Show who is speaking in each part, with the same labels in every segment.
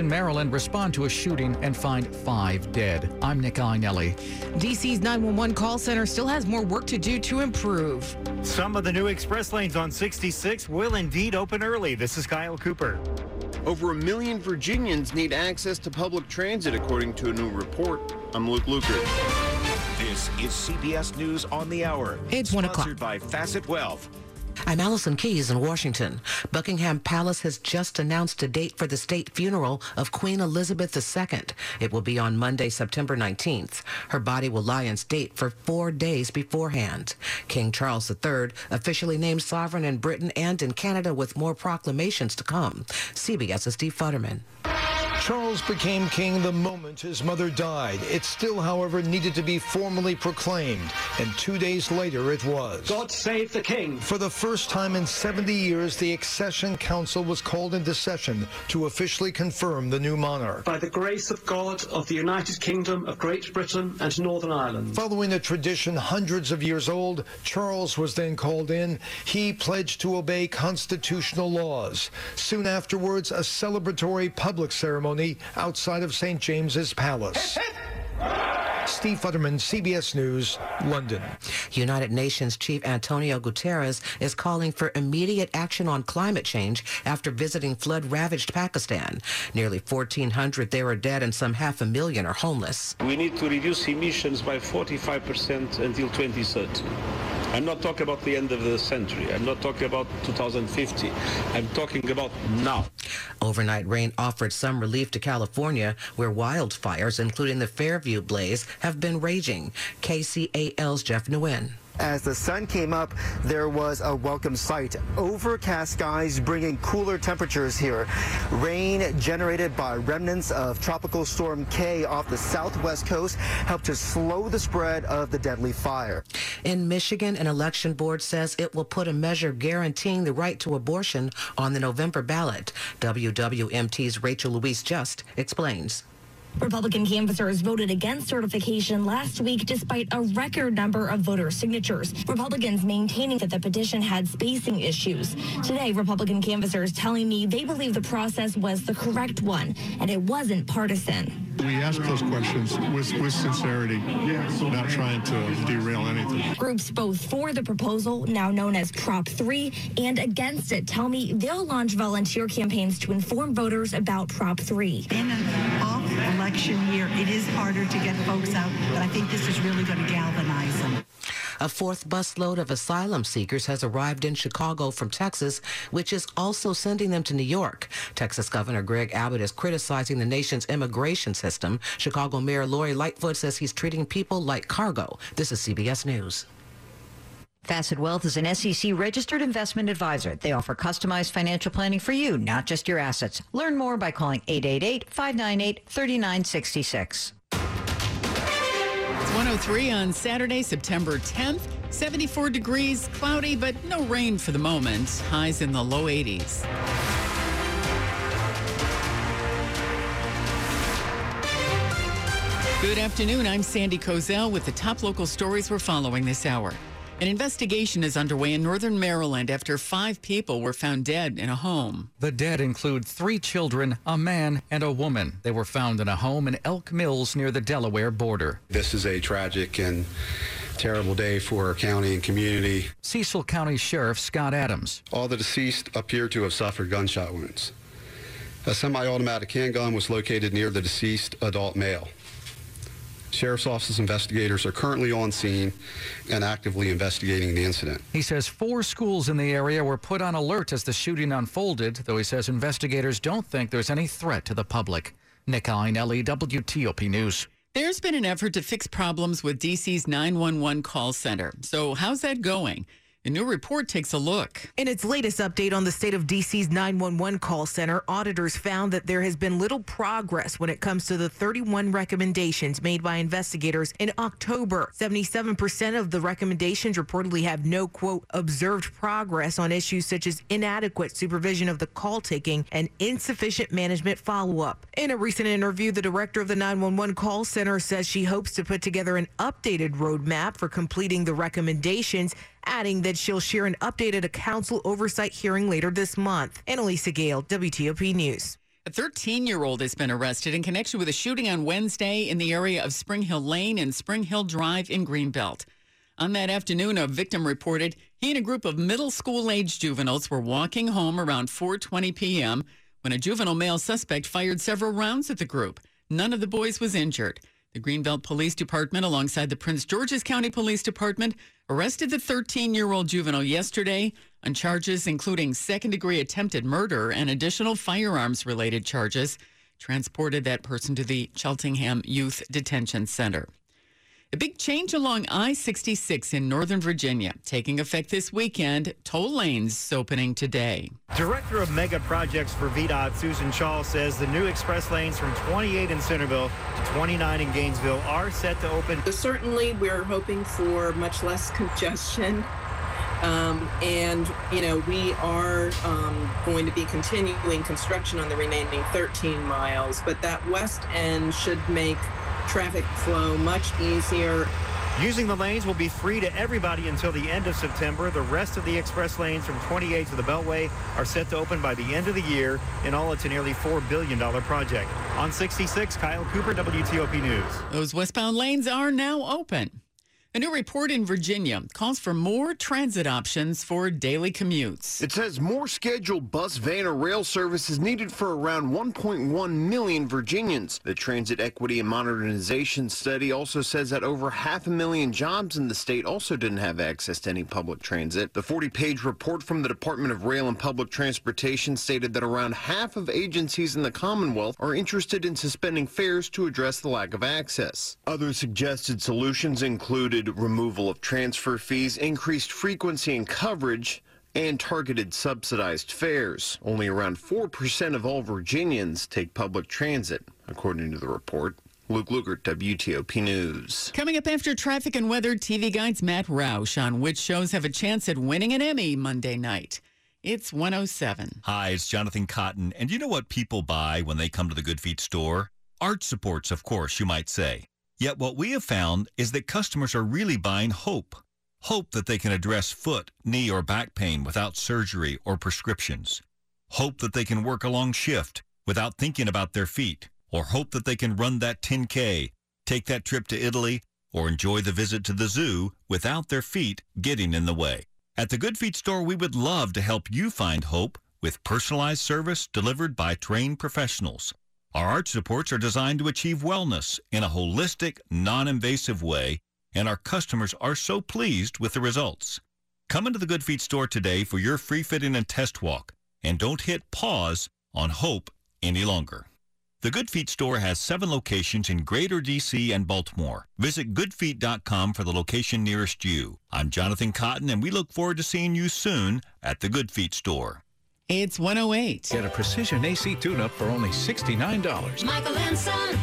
Speaker 1: In Maryland, respond to a shooting and find five dead. I'm Nick Iannelli.
Speaker 2: DC's 911 call center still has more work to do to improve.
Speaker 3: Some of the new express lanes on 66 will indeed open early. This is Kyle Cooper.
Speaker 4: Over a million Virginians need access to public transit, according to a new report. I'm Luke Lukert.
Speaker 5: This is CBS News on the Hour.
Speaker 2: It's 1 o'clock.
Speaker 5: Sponsored by Facet Wealth.
Speaker 6: I'm Allison Keyes in Washington. Buckingham Palace has just announced a date for the state funeral of Queen Elizabeth II. It will be on Monday, September 19th. Her body will lie in state for four days beforehand. King Charles III officially named sovereign in Britain and in Canada with more proclamations to come. CBS's Steve Futterman.
Speaker 7: Charles became king the moment his mother died. It still, however, needed to be formally proclaimed, and two days later it was.
Speaker 8: God save the king.
Speaker 7: For the first time in 70 years, the Accession Council was called into session to officially confirm the new monarch.
Speaker 8: By the grace of God of the United Kingdom of Great Britain and Northern Ireland.
Speaker 7: Following a tradition hundreds of years old, Charles was then called in. He pledged to obey constitutional laws. Soon afterwards, a celebratory public ceremony outside of St. James's Palace. Steve Futterman, CBS News, London.
Speaker 6: United Nations Chief Antonio Guterres is calling for immediate action on climate change after visiting flood-ravaged Pakistan. Nearly 1,400 there are dead and some half a million are homeless.
Speaker 9: We need to reduce emissions by 45% until 2030. I'm not talking about the end of the century. I'm not talking about 2050. I'm talking about now.
Speaker 6: Overnight rain offered some relief to California, where wildfires, including the Fairview blaze, have been raging. KCAL's Jeff Nguyen.
Speaker 10: As the sun came up, there was a welcome sight. Overcast skies bringing cooler temperatures here. Rain generated by remnants of Tropical Storm Kay off the southwest coast helped to slow the spread of the deadly fire.
Speaker 6: In Michigan, an election board says it will put a measure guaranteeing the right to abortion on the November ballot. WWMT's Rachel Louise Just explains.
Speaker 11: Republican canvassers voted against certification last week despite a record number of voter signatures. Republicans maintaining that the petition had spacing issues. Today, Republican canvassers telling me they believe the process was the correct one and it wasn't partisan.
Speaker 12: We ask those questions with, with sincerity, not trying to derail anything.
Speaker 11: Groups both for the proposal, now known as Prop 3, and against it tell me they'll launch volunteer campaigns to inform voters about Prop 3.
Speaker 13: In an off election year, it is harder to get folks out, but I think this is really going to galvanize them.
Speaker 6: A fourth busload of asylum seekers has arrived in Chicago from Texas, which is also sending them to New York. Texas Governor Greg Abbott is criticizing the nation's immigration system. Chicago Mayor Lori Lightfoot says he's treating people like cargo. This is CBS News.
Speaker 14: Facet Wealth is an SEC registered investment advisor. They offer customized financial planning for you, not just your assets. Learn more by calling 888 598 3966.
Speaker 2: 103 on Saturday, September 10th. 74 degrees, cloudy, but no rain for the moment. Highs in the low 80s. Good afternoon. I'm Sandy Kozel with the top local stories we're following this hour. An investigation is underway in northern Maryland after five people were found dead in a home.
Speaker 1: The dead include three children, a man, and a woman. They were found in a home in Elk Mills near the Delaware border.
Speaker 15: This is a tragic and terrible day for our county and community.
Speaker 1: Cecil County Sheriff Scott Adams.
Speaker 15: All the deceased appear to have suffered gunshot wounds. A semi-automatic handgun was located near the deceased adult male. Sheriff's Office investigators are currently on scene and actively investigating the incident.
Speaker 1: He says four schools in the area were put on alert as the shooting unfolded, though he says investigators don't think there's any threat to the public. Nick Iannelli, WTOP News.
Speaker 2: There's been an effort to fix problems with DC's 911 call center. So, how's that going? A new report takes a look.
Speaker 16: In its latest update on the state of DC's 911 call center, auditors found that there has been little progress when it comes to the 31 recommendations made by investigators in October. 77% of the recommendations reportedly have no, quote, observed progress on issues such as inadequate supervision of the call taking and insufficient management follow up. In a recent interview, the director of the 911 call center says she hopes to put together an updated roadmap for completing the recommendations adding that she'll share an update at a council oversight hearing later this month. Annalisa Gale, WTOP News.
Speaker 2: A 13 year old has been arrested in connection with a shooting on Wednesday in the area of Spring Hill Lane and Spring Hill Drive in Greenbelt. On that afternoon, a victim reported he and a group of middle school age juveniles were walking home around 4:20 p.m. when a juvenile male suspect fired several rounds at the group. None of the boys was injured. The Greenbelt Police Department, alongside the Prince George's County Police Department, arrested the 13 year old juvenile yesterday on charges including second degree attempted murder and additional firearms related charges. Transported that person to the Cheltenham Youth Detention Center. A big change along I 66 in Northern Virginia, taking effect this weekend. Toll lanes opening today.
Speaker 3: Director of Mega Projects for VDOT, Susan Shaw, says the new express lanes from 28 in Centreville to 29 in Gainesville are set to open.
Speaker 17: Certainly, we're hoping for much less congestion. Um, and, you know, we are um, going to be continuing construction on the remaining 13 miles, but that west end should make traffic flow much easier.
Speaker 3: Using the lanes will be free to everybody until the end of September. The rest of the express lanes from 28 to the Beltway are set to open by the end of the year. In all, it's a nearly $4 billion project. On 66, Kyle Cooper, WTOP News.
Speaker 2: Those westbound lanes are now open. A new report in Virginia calls for more transit options for daily commutes.
Speaker 4: It says more scheduled bus, van, or rail service is needed for around 1.1 million Virginians. The Transit Equity and Modernization Study also says that over half a million jobs in the state also didn't have access to any public transit. The 40 page report from the Department of Rail and Public Transportation stated that around half of agencies in the Commonwealth are interested in suspending fares to address the lack of access. Other suggested solutions included removal of transfer fees, increased frequency and coverage, and targeted subsidized fares. Only around 4% of all Virginians take public transit, according to the report. Luke Lukert, WTOP News.
Speaker 2: Coming up after traffic and weather, TV Guide's Matt Roush on which shows have a chance at winning an Emmy Monday night. It's 107.
Speaker 18: Hi, it's Jonathan Cotton. And you know what people buy when they come to the Good Feet store? Art supports, of course, you might say. Yet what we have found is that customers are really buying hope. Hope that they can address foot, knee, or back pain without surgery or prescriptions. Hope that they can work a long shift without thinking about their feet. Or hope that they can run that 10K, take that trip to Italy, or enjoy the visit to the zoo without their feet getting in the way. At the Good Feet store, we would love to help you find hope with personalized service delivered by trained professionals. Our arch supports are designed to achieve wellness in a holistic, non-invasive way, and our customers are so pleased with the results. Come into the Good Feet store today for your free fitting and test walk, and don't hit pause on hope any longer. The Good Feet store has seven locations in Greater DC and Baltimore. Visit goodfeet.com for the location nearest you. I'm Jonathan Cotton, and we look forward to seeing you soon at the Good Feet store.
Speaker 2: It's 108.
Speaker 1: Get a precision AC tune-up for only $69.
Speaker 19: Michael and Son.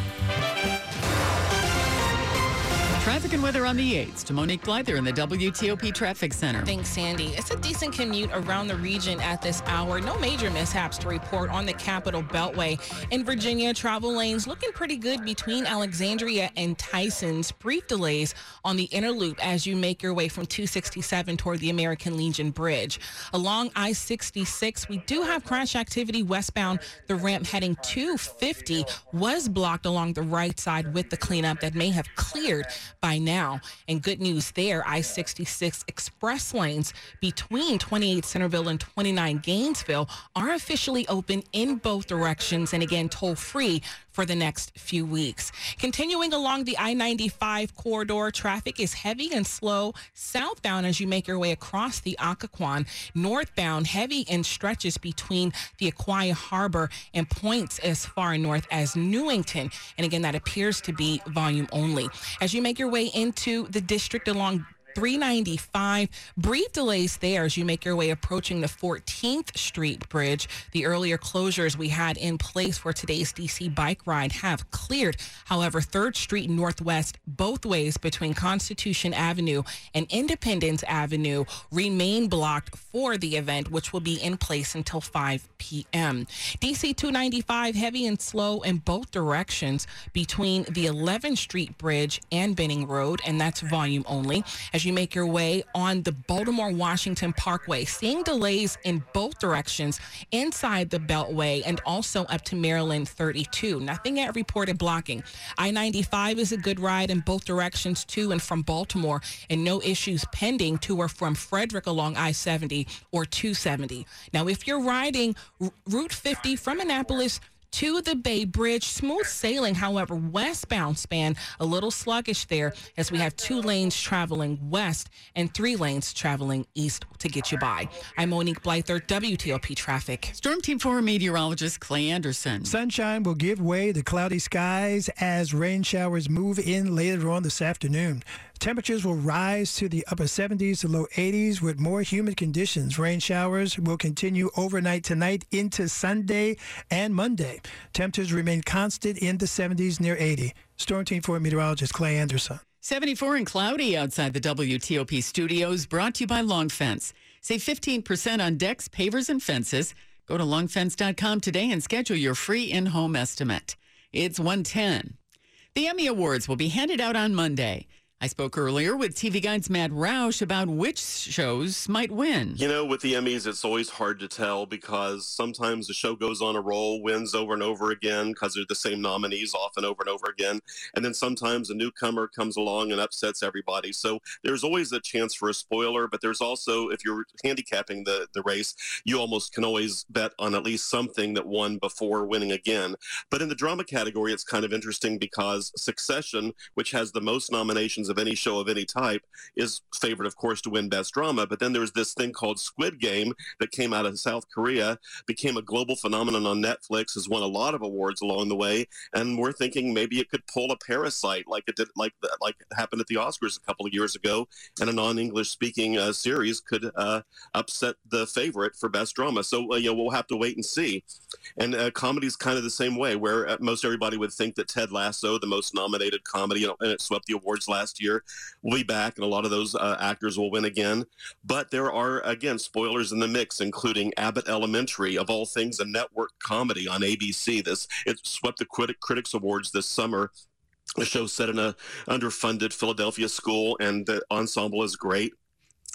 Speaker 2: Traffic and weather on the 8s to Monique Blyther in the WTOP Traffic Center.
Speaker 20: Thanks, Sandy. It's a decent commute around the region at this hour. No major mishaps to report on the Capital Beltway. In Virginia, travel lanes looking pretty good between Alexandria and Tyson's. Brief delays on the inner loop as you make your way from 267 toward the American Legion Bridge. Along I-66, we do have crash activity westbound. The ramp heading 250 was blocked along the right side with the cleanup that may have cleared by now. And good news there, I-66 express lanes between 28 Centreville and 29 Gainesville are officially open in both directions and again toll free for the next few weeks. Continuing along the I-95 corridor, traffic is heavy and slow southbound as you make your way across the Occoquan. Northbound, heavy in stretches between the Aquia Harbor and points as far north as Newington. And again, that appears to be volume only. As you make your way into the district along 395. Brief delays there as you make your way approaching the 14th Street Bridge. The earlier closures we had in place for today's DC bike ride have cleared. However, 3rd Street Northwest, both ways between Constitution Avenue and Independence Avenue, remain blocked for the event, which will be in place until 5 p.m. DC 295 heavy and slow in both directions between the 11th Street Bridge and Benning Road, and that's volume only. As you make your way on the Baltimore Washington Parkway, seeing delays in both directions inside the Beltway and also up to Maryland 32. Nothing yet reported blocking. I 95 is a good ride in both directions to and from Baltimore, and no issues pending to or from Frederick along I 70 or 270. Now, if you're riding Route 50 from Annapolis, to the Bay Bridge. Smooth sailing, however, westbound span a little sluggish there as we have two lanes traveling west and three lanes traveling east to get you by. I'm Monique Blyther, WTOP Traffic.
Speaker 2: Storm Team 4 meteorologist Clay Anderson.
Speaker 19: Sunshine will give way to cloudy skies as rain showers move in later on this afternoon. Temperatures will rise to the upper 70s to low 80s with more humid conditions. Rain showers will continue overnight tonight into Sunday and Monday. Temperatures remain constant in the 70s near 80. Storm Team 4 meteorologist Clay Anderson.
Speaker 2: 74 and cloudy outside the WTOP studios, brought to you by Long Fence. Save 15% on decks, pavers, and fences. Go to longfence.com today and schedule your free in home estimate. It's 110. The Emmy Awards will be handed out on Monday. I spoke earlier with TV Guide's Matt Roush about which shows might win.
Speaker 21: You know, with the Emmys, it's always hard to tell because sometimes the show goes on a roll, wins over and over again because they're the same nominees often over and over again. And then sometimes a newcomer comes along and upsets everybody. So there's always a chance for a spoiler, but there's also, if you're handicapping the, the race, you almost can always bet on at least something that won before winning again. But in the drama category, it's kind of interesting because Succession, which has the most nominations of any show of any type is favored, of course, to win Best Drama. But then there's this thing called Squid Game that came out of South Korea, became a global phenomenon on Netflix, has won a lot of awards along the way, and we're thinking maybe it could pull a parasite like it did, like like happened at the Oscars a couple of years ago, and a non-English speaking uh, series could uh, upset the favorite for Best Drama. So uh, you know we'll have to wait and see. And uh, comedy is kind of the same way, where uh, most everybody would think that Ted Lasso, the most nominated comedy, you know, and it swept the awards last year, will be back, and a lot of those uh, actors will win again. But there are again spoilers in the mix, including Abbott Elementary, of all things, a network comedy on ABC. This it swept the Critic, Critics Awards this summer. The show set in a underfunded Philadelphia school, and the ensemble is great.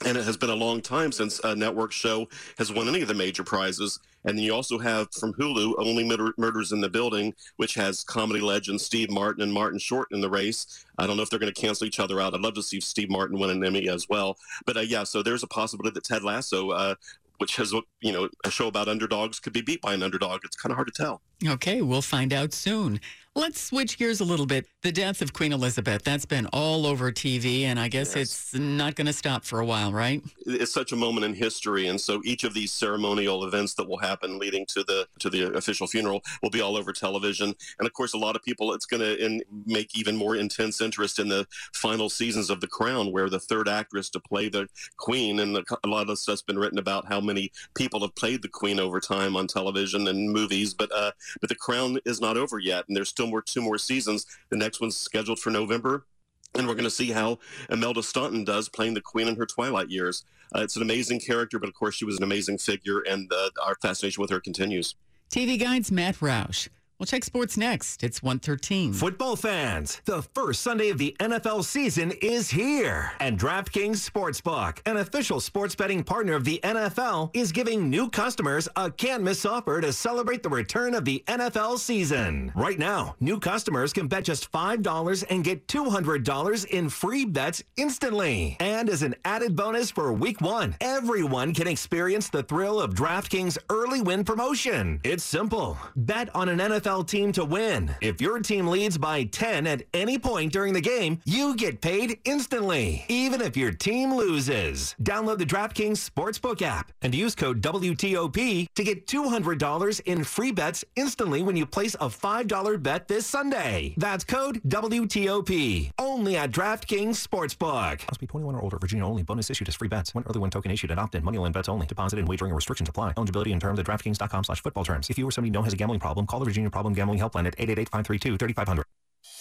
Speaker 21: And it has been a long time since a network show has won any of the major prizes. And then you also have from Hulu, Only Murder- Murders in the Building, which has comedy legend Steve Martin and Martin Short in the race. I don't know if they're going to cancel each other out. I'd love to see Steve Martin win an Emmy as well. But uh, yeah, so there's a possibility that Ted Lasso, uh, which has you know a show about underdogs, could be beat by an underdog. It's kind of hard to tell.
Speaker 2: Okay, we'll find out soon. Let's switch gears a little bit. The death of Queen Elizabeth, that's been all over TV, and I guess yes. it's not going to stop for a while, right?
Speaker 21: It's such a moment in history, and so each of these ceremonial events that will happen leading to the to the official funeral will be all over television. And of course, a lot of people, it's going to make even more intense interest in the final seasons of The Crown, where the third actress to play the Queen, and the, a lot of stuff's been written about how many people have played the Queen over time on television and movies, but uh, but The Crown is not over yet, and there's still more two more seasons. The next one's scheduled for November. And we're going to see how Imelda Staunton does playing the Queen in her twilight years. Uh, it's an amazing character, but of course, she was an amazing figure, and uh, our fascination with her continues.
Speaker 2: TV Guide's Matt Roush. We'll check sports next. It's 113.
Speaker 5: Football fans, the first Sunday of the NFL season is here. And DraftKings Sportsbook, an official sports betting partner of the NFL, is giving new customers a can't miss offer to celebrate the return of the NFL season. Right now, new customers can bet just $5 and get $200 in free bets instantly. And as an added bonus for week one, everyone can experience the thrill of DraftKings early win promotion. It's simple. Bet on an NFL NFL team to win. If your team leads by 10 at any point during the game, you get paid instantly, even if your team loses. Download the DraftKings Sportsbook app and use code WTOP to get $200 in free bets instantly when you place a $5 bet this Sunday. That's code WTOP. Only at DraftKings Sportsbook.
Speaker 22: Must be 21 or older. Virginia only. Bonus issued as free bets. One early one token issued at opt-in. Moneyline bets only. Deposit and wagering restrictions apply. Eligibility and terms at DraftKings.com slash football terms. If you or somebody know has a gambling problem, call the Virginia Problem Gambling Helpline at 888-532-3500.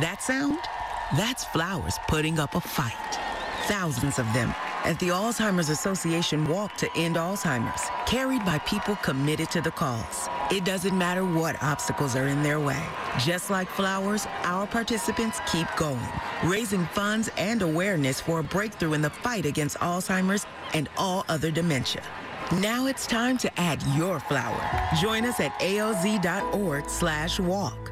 Speaker 23: That sound? That's flowers putting up a fight. Thousands of them at the Alzheimer's Association Walk to End Alzheimer's, carried by people committed to the cause. It doesn't matter what obstacles are in their way. Just like flowers, our participants keep going, raising funds and awareness for a breakthrough in the fight against Alzheimer's and all other dementia. Now it's time to add your flower. Join us at alz.org slash walk.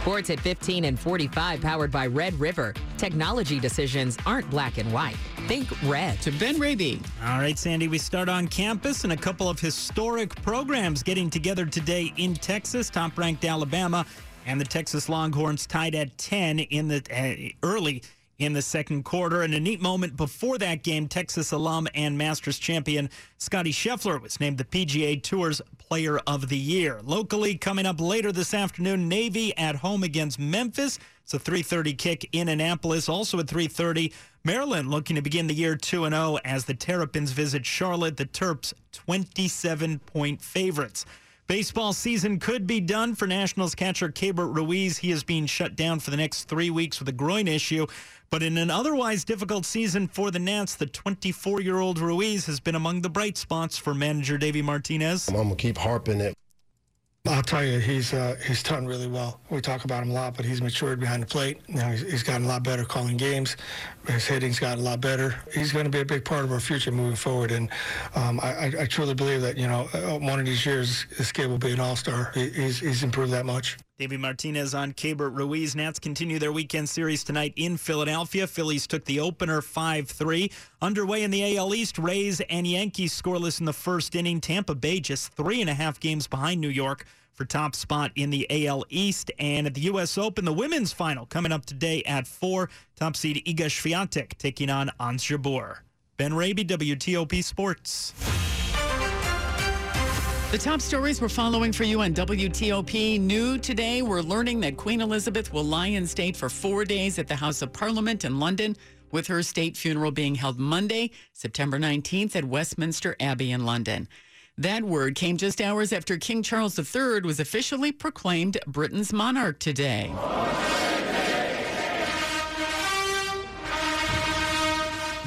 Speaker 24: Sports at 15 and 45, powered by Red River. Technology decisions aren't black and white. Think red.
Speaker 2: To Ben Raby.
Speaker 25: All right, Sandy, we start on campus and a couple of historic programs getting together today in Texas. Top ranked Alabama and the Texas Longhorns tied at 10 in the uh, early in the second quarter. And a neat moment before that game, Texas alum and Masters champion Scottie Scheffler was named the PGA Tour's Player of the Year. Locally, coming up later this afternoon, Navy at home against Memphis. It's a 3:30 kick in Annapolis. Also at 3:30, Maryland looking to begin the year 2-0 as the Terrapins visit Charlotte. The Terps 27-point favorites. Baseball season could be done for Nationals catcher Keibert Ruiz. He is being shut down for the next three weeks with a groin issue. But in an otherwise difficult season for the Nats, the 24 year old Ruiz has been among the bright spots for manager Davey Martinez.
Speaker 26: I'm going to keep harping it.
Speaker 27: I'll tell you, he's uh, he's done really well. We talk about him a lot, but he's matured behind the plate. You know, he's, he's gotten a lot better calling games. His hitting's gotten a lot better. He's going to be a big part of our future moving forward. And um, I, I, truly believe that you know uh, one of these years this kid will be an all-star. He, he's he's improved that much.
Speaker 25: Davey Martinez on Keibert Ruiz. Nats continue their weekend series tonight in Philadelphia. Phillies took the opener 5-3. Underway in the AL East, Rays and Yankees scoreless in the first inning. Tampa Bay just three and a half games behind New York for top spot in the AL East. And at the U.S. Open, the women's final coming up today at 4. Top seed Iga Swiatek taking on Jabeur. Ben Raby, WTOP Sports.
Speaker 2: The top stories we're following for you on WTOP. New today, we're learning that Queen Elizabeth will lie in state for four days at the House of Parliament in London, with her state funeral being held Monday, September 19th at Westminster Abbey in London. That word came just hours after King Charles III was officially proclaimed Britain's monarch today.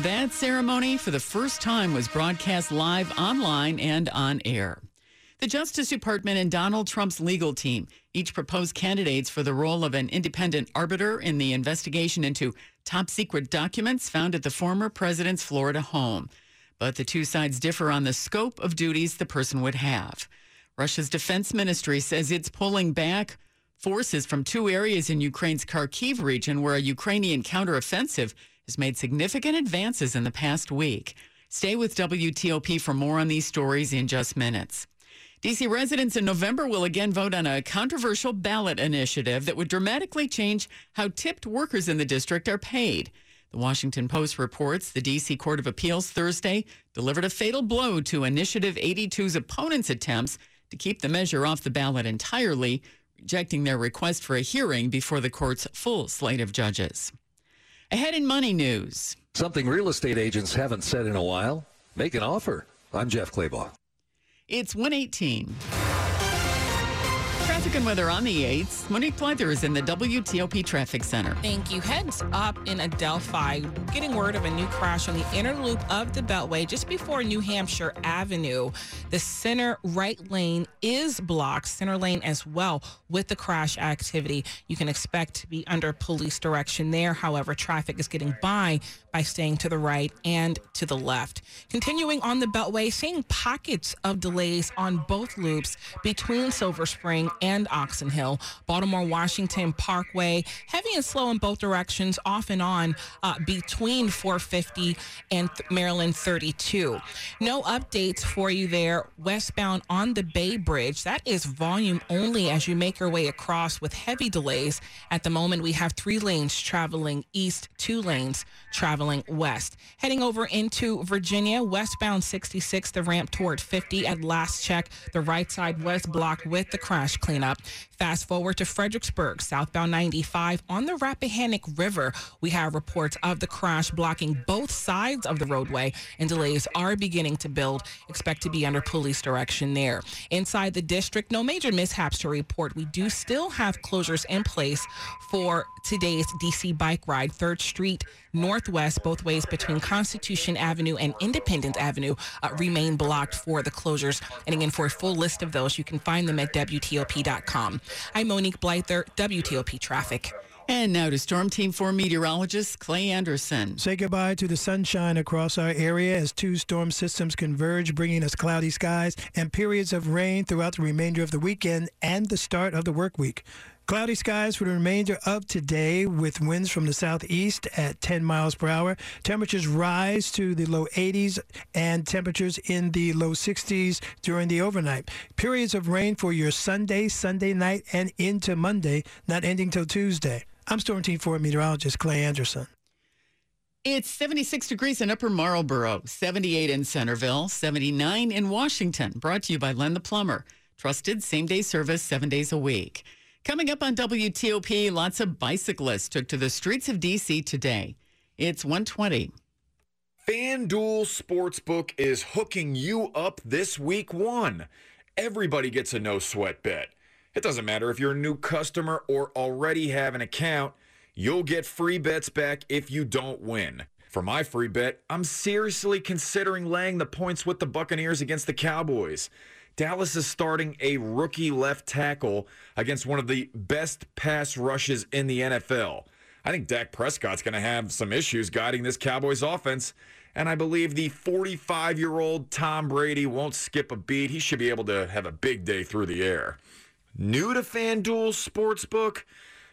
Speaker 2: That ceremony, for the first time, was broadcast live online and on air. The Justice Department and Donald Trump's legal team each proposed candidates for the role of an independent arbiter in the investigation into top secret documents found at the former president's Florida home. But the two sides differ on the scope of duties the person would have. Russia's defense ministry says it's pulling back forces from two areas in Ukraine's Kharkiv region where a Ukrainian counteroffensive has made significant advances in the past week. Stay with WTOP for more on these stories in just minutes. DC residents in November will again vote on a controversial ballot initiative that would dramatically change how tipped workers in the district are paid. The Washington Post reports the DC Court of Appeals Thursday delivered a fatal blow to Initiative 82's opponents' attempts to keep the measure off the ballot entirely, rejecting their request for a hearing before the court's full slate of judges. Ahead in money news.
Speaker 28: Something real estate agents haven't said in a while. Make an offer. I'm Jeff Clabaugh.
Speaker 2: It's 118. Traffic and weather on the 8th. Monique Blyther is in the WTOP Traffic Center.
Speaker 20: Thank you. Heads up in Adelphi. Getting word of a new crash on the inner loop of the Beltway just before New Hampshire Avenue. The center right lane is blocked, center lane as well, with the crash activity. You can expect to be under police direction there. However, traffic is getting by by staying to the right and to the left. Continuing on the Beltway, seeing pockets of delays on both loops between Silver Spring and Oxon Hill. Baltimore Washington Parkway, heavy and slow in both directions, off and on uh, between 450 and th- Maryland 32. No updates for you there westbound on the Bay Bridge. That is volume only as you make your way across with heavy delays. At the moment, we have three lanes traveling east, two lanes traveling west. Heading over into Virginia, westbound 66, the ramp toward 50 at last check. The right side was blocked with the crash cleanup. Fast forward to Fredericksburg, southbound 95 on the Rappahannock River. We have reports of the crash blocking both sides of the roadway, and delays are beginning to build. Expect to be under police direction there. Inside the district, no major mishaps to report. We do still have closures in place for today's DC bike ride, 3rd Street Northwest, both ways between Constitution Avenue and Independence Avenue, uh, remain blocked for the closures. And again, for a full list of those, you can find them at WTOP.com. I'm Monique Blyther, WTOP Traffic.
Speaker 2: And now to Storm Team 4 meteorologist Clay Anderson.
Speaker 19: Say goodbye to the sunshine across our area as two storm systems converge, bringing us cloudy skies and periods of rain throughout the remainder of the weekend and the start of the work week. Cloudy skies for the remainder of today with winds from the southeast at 10 miles per hour. Temperatures rise to the low 80s and temperatures in the low 60s during the overnight. Periods of rain for your Sunday, Sunday night, and into Monday, not ending till Tuesday. I'm Storm Team 4 meteorologist Clay Anderson.
Speaker 2: It's 76 degrees in Upper Marlboro, 78 in Centreville, 79 in Washington. Brought to you by Len the Plumber. Trusted same day service seven days a week. Coming up on WTOP, lots of bicyclists took to the streets of D.C. today. It's 120.
Speaker 29: FanDuel Sportsbook is hooking you up this week one. Everybody gets a no sweat bet. It doesn't matter if you're a new customer or already have an account, you'll get free bets back if you don't win. For my free bet, I'm seriously considering laying the points with the Buccaneers against the Cowboys. Dallas is starting a rookie left tackle against one of the best pass rushes in the NFL. I think Dak Prescott's going to have some issues guiding this Cowboys offense. And I believe the 45 year old Tom Brady won't skip a beat. He should be able to have a big day through the air. New to FanDuel Sportsbook?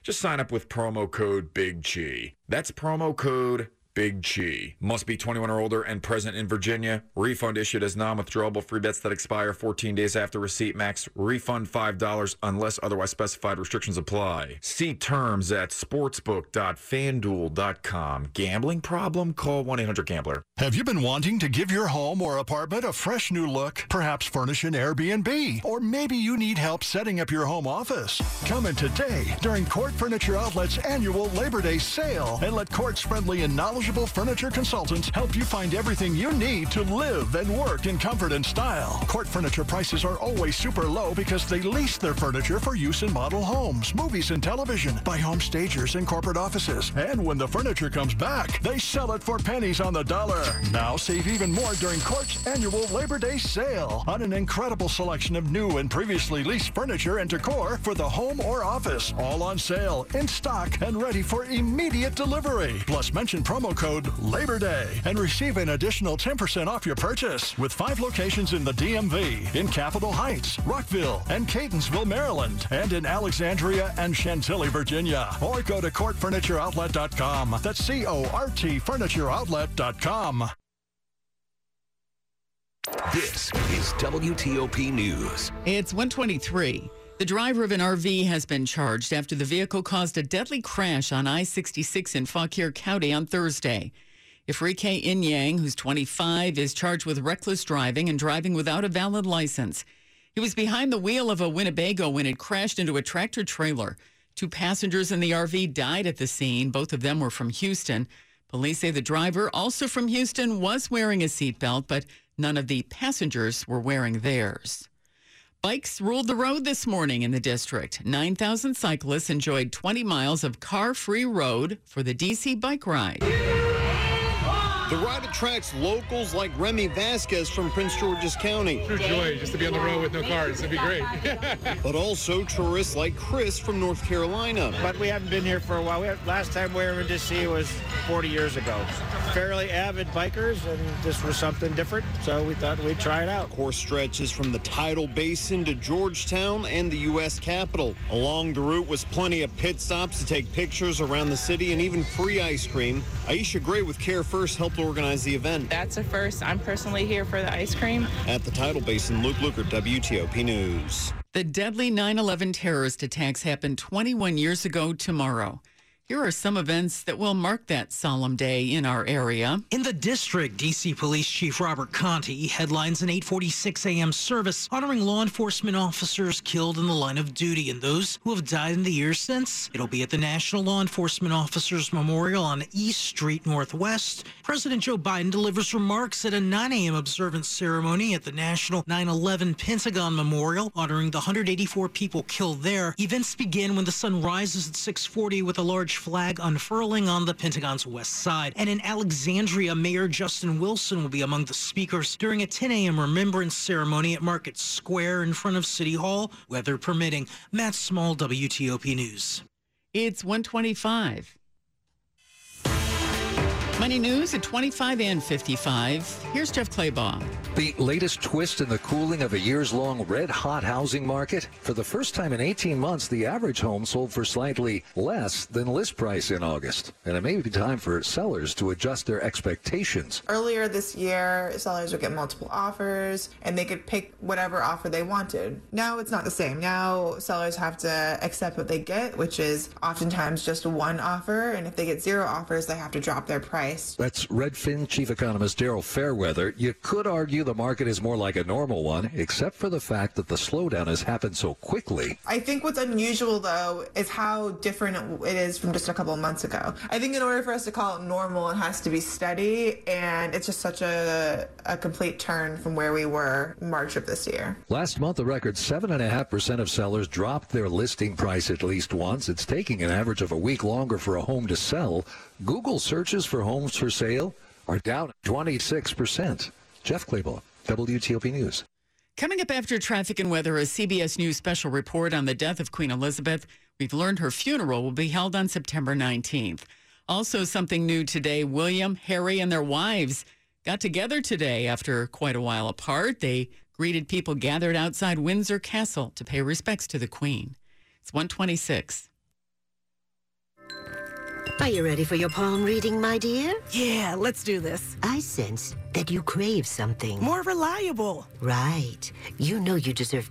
Speaker 29: Just sign up with promo code Big Chi. That's promo code Big G. Must be 21 or older and present in Virginia. Refund issued as non-withdrawable free bets that expire 14 days after receipt. Max refund $5 unless otherwise specified. Restrictions apply. See terms at sportsbook.fanduel.com. Gambling problem? Call 1-800-GAMBLER.
Speaker 30: Have you been wanting to give your home or apartment a fresh new look? Perhaps furnish an Airbnb? Or maybe you need help setting up your home office? Come in today during CORT Furniture Outlet's annual Labor Day sale and let CORT's friendly and knowledgeable furniture consultants help you find everything you need to live and work in comfort and style. CORT Furniture prices are always super low because they lease their furniture for use in model homes, movies, and television by home stagers and corporate offices. And when the furniture comes back, they sell it for pennies on the dollar. Now save even more during CORT's annual Labor Day sale on an incredible selection of new and previously leased furniture and decor for the home or office. All on sale, in stock, and ready for immediate delivery. Plus, mention promo code Labor Day and receive an additional 10% off your purchase with five locations in the DMV, in Capitol Heights, Rockville, and Catonsville, Maryland, and in Alexandria and Chantilly, Virginia. Or go to cortfurnitureoutlet.com. That's C-O-R-T furnitureoutlet.com.
Speaker 31: This is WTOP News.
Speaker 2: It's 123. The driver of an RV has been charged after the vehicle caused a deadly crash on I 66 in Fauquier County on Thursday. Ifrike Inyang, who's 25, is charged with reckless driving and driving without a valid license. He was behind the wheel of a Winnebago when it crashed into a tractor trailer. Two passengers in the RV died at the scene. Both of them were from Houston. Police say the driver, also from Houston, was wearing a seatbelt, but none of the passengers were wearing theirs. Bikes ruled the road this morning in the district. 9,000 cyclists enjoyed 20 miles of car free road for the DC bike ride.
Speaker 4: The ride attracts locals like Remy Vasquez from Prince George's County.
Speaker 32: True joy just to be on the road with no cars. It'd be great.
Speaker 4: but also tourists like Chris from North Carolina.
Speaker 33: But we haven't been here for a while. We had, last time we were in DC was 40 years ago. Fairly avid bikers, and this was something different, so we thought we'd try it out.
Speaker 4: Course stretches from the Tidal Basin to Georgetown and the U.S. Capitol. Along the route was plenty of pit stops to take pictures around the city and even free ice cream. Aisha Gray with Care First helped organize the event.
Speaker 34: That's a first. I'm personally here for the ice cream.
Speaker 4: At the Tidal Basin, Luke Lukert, WTOP News.
Speaker 2: The deadly 9 11 terrorist attacks happened 21 years ago tomorrow. Here are some events that will mark that solemn day in our area.
Speaker 35: In the district, D.C. Police Chief Robert Contee headlines an 8:46 a.m. service honoring law enforcement officers killed in the line of duty and those who have died in the years since. It'll be at the National Law Enforcement Officers Memorial on East Street Northwest. President Joe Biden delivers remarks at a 9 a.m. observance ceremony at the National 9/11 Pentagon Memorial, honoring the 184 people killed there. Events begin when the sun rises at 6:40 with a large flag unfurling on the Pentagon's west side. And in Alexandria, Mayor Justin Wilson will be among the speakers during a 10 a.m. remembrance ceremony at Market Square in front of City Hall, weather permitting. Matt Small, WTOP News.
Speaker 2: It's 125. Money news at 25 and 55. Here's Jeff Clabaugh.
Speaker 28: The latest twist in the cooling of a years long red hot housing market. For the first time in 18 months, the average home sold for slightly less than list price in August. And it may be time for sellers to adjust their expectations.
Speaker 36: Earlier this year, sellers would get multiple offers and they could pick whatever offer they wanted. Now it's not the same. Now sellers have to accept what they get, which is oftentimes just one offer. And if they get zero offers, they have to drop their price.
Speaker 28: That's Redfin chief economist Daryl Fairweather. You could argue the market is more like a normal one, except for the fact that the slowdown has happened so quickly.
Speaker 36: I think what's unusual, though, is how different it is from just a couple of months ago. I think in order for us to call it normal, it has to be steady, and it's just such a, a complete turn from where we were March of this year.
Speaker 28: Last month, a record 7.5% of sellers dropped their listing price at least once. It's taking an average of a week longer for a home to sell. Google searches for homes for sale are down 26%. Jeff Clabaugh, WTOP News.
Speaker 2: Coming up after traffic and weather, a CBS News special report on the death of Queen Elizabeth. We've learned her funeral will be held on September 19th. Also, something new today William, Harry, and their wives got together today after quite a while apart. They greeted people gathered outside Windsor Castle to pay respects to the Queen. It's 126.
Speaker 37: Are you ready for your palm reading, my dear?
Speaker 38: Yeah, let's do this.
Speaker 37: I sense that you crave something.
Speaker 38: More reliable.
Speaker 37: Right. You know you deserve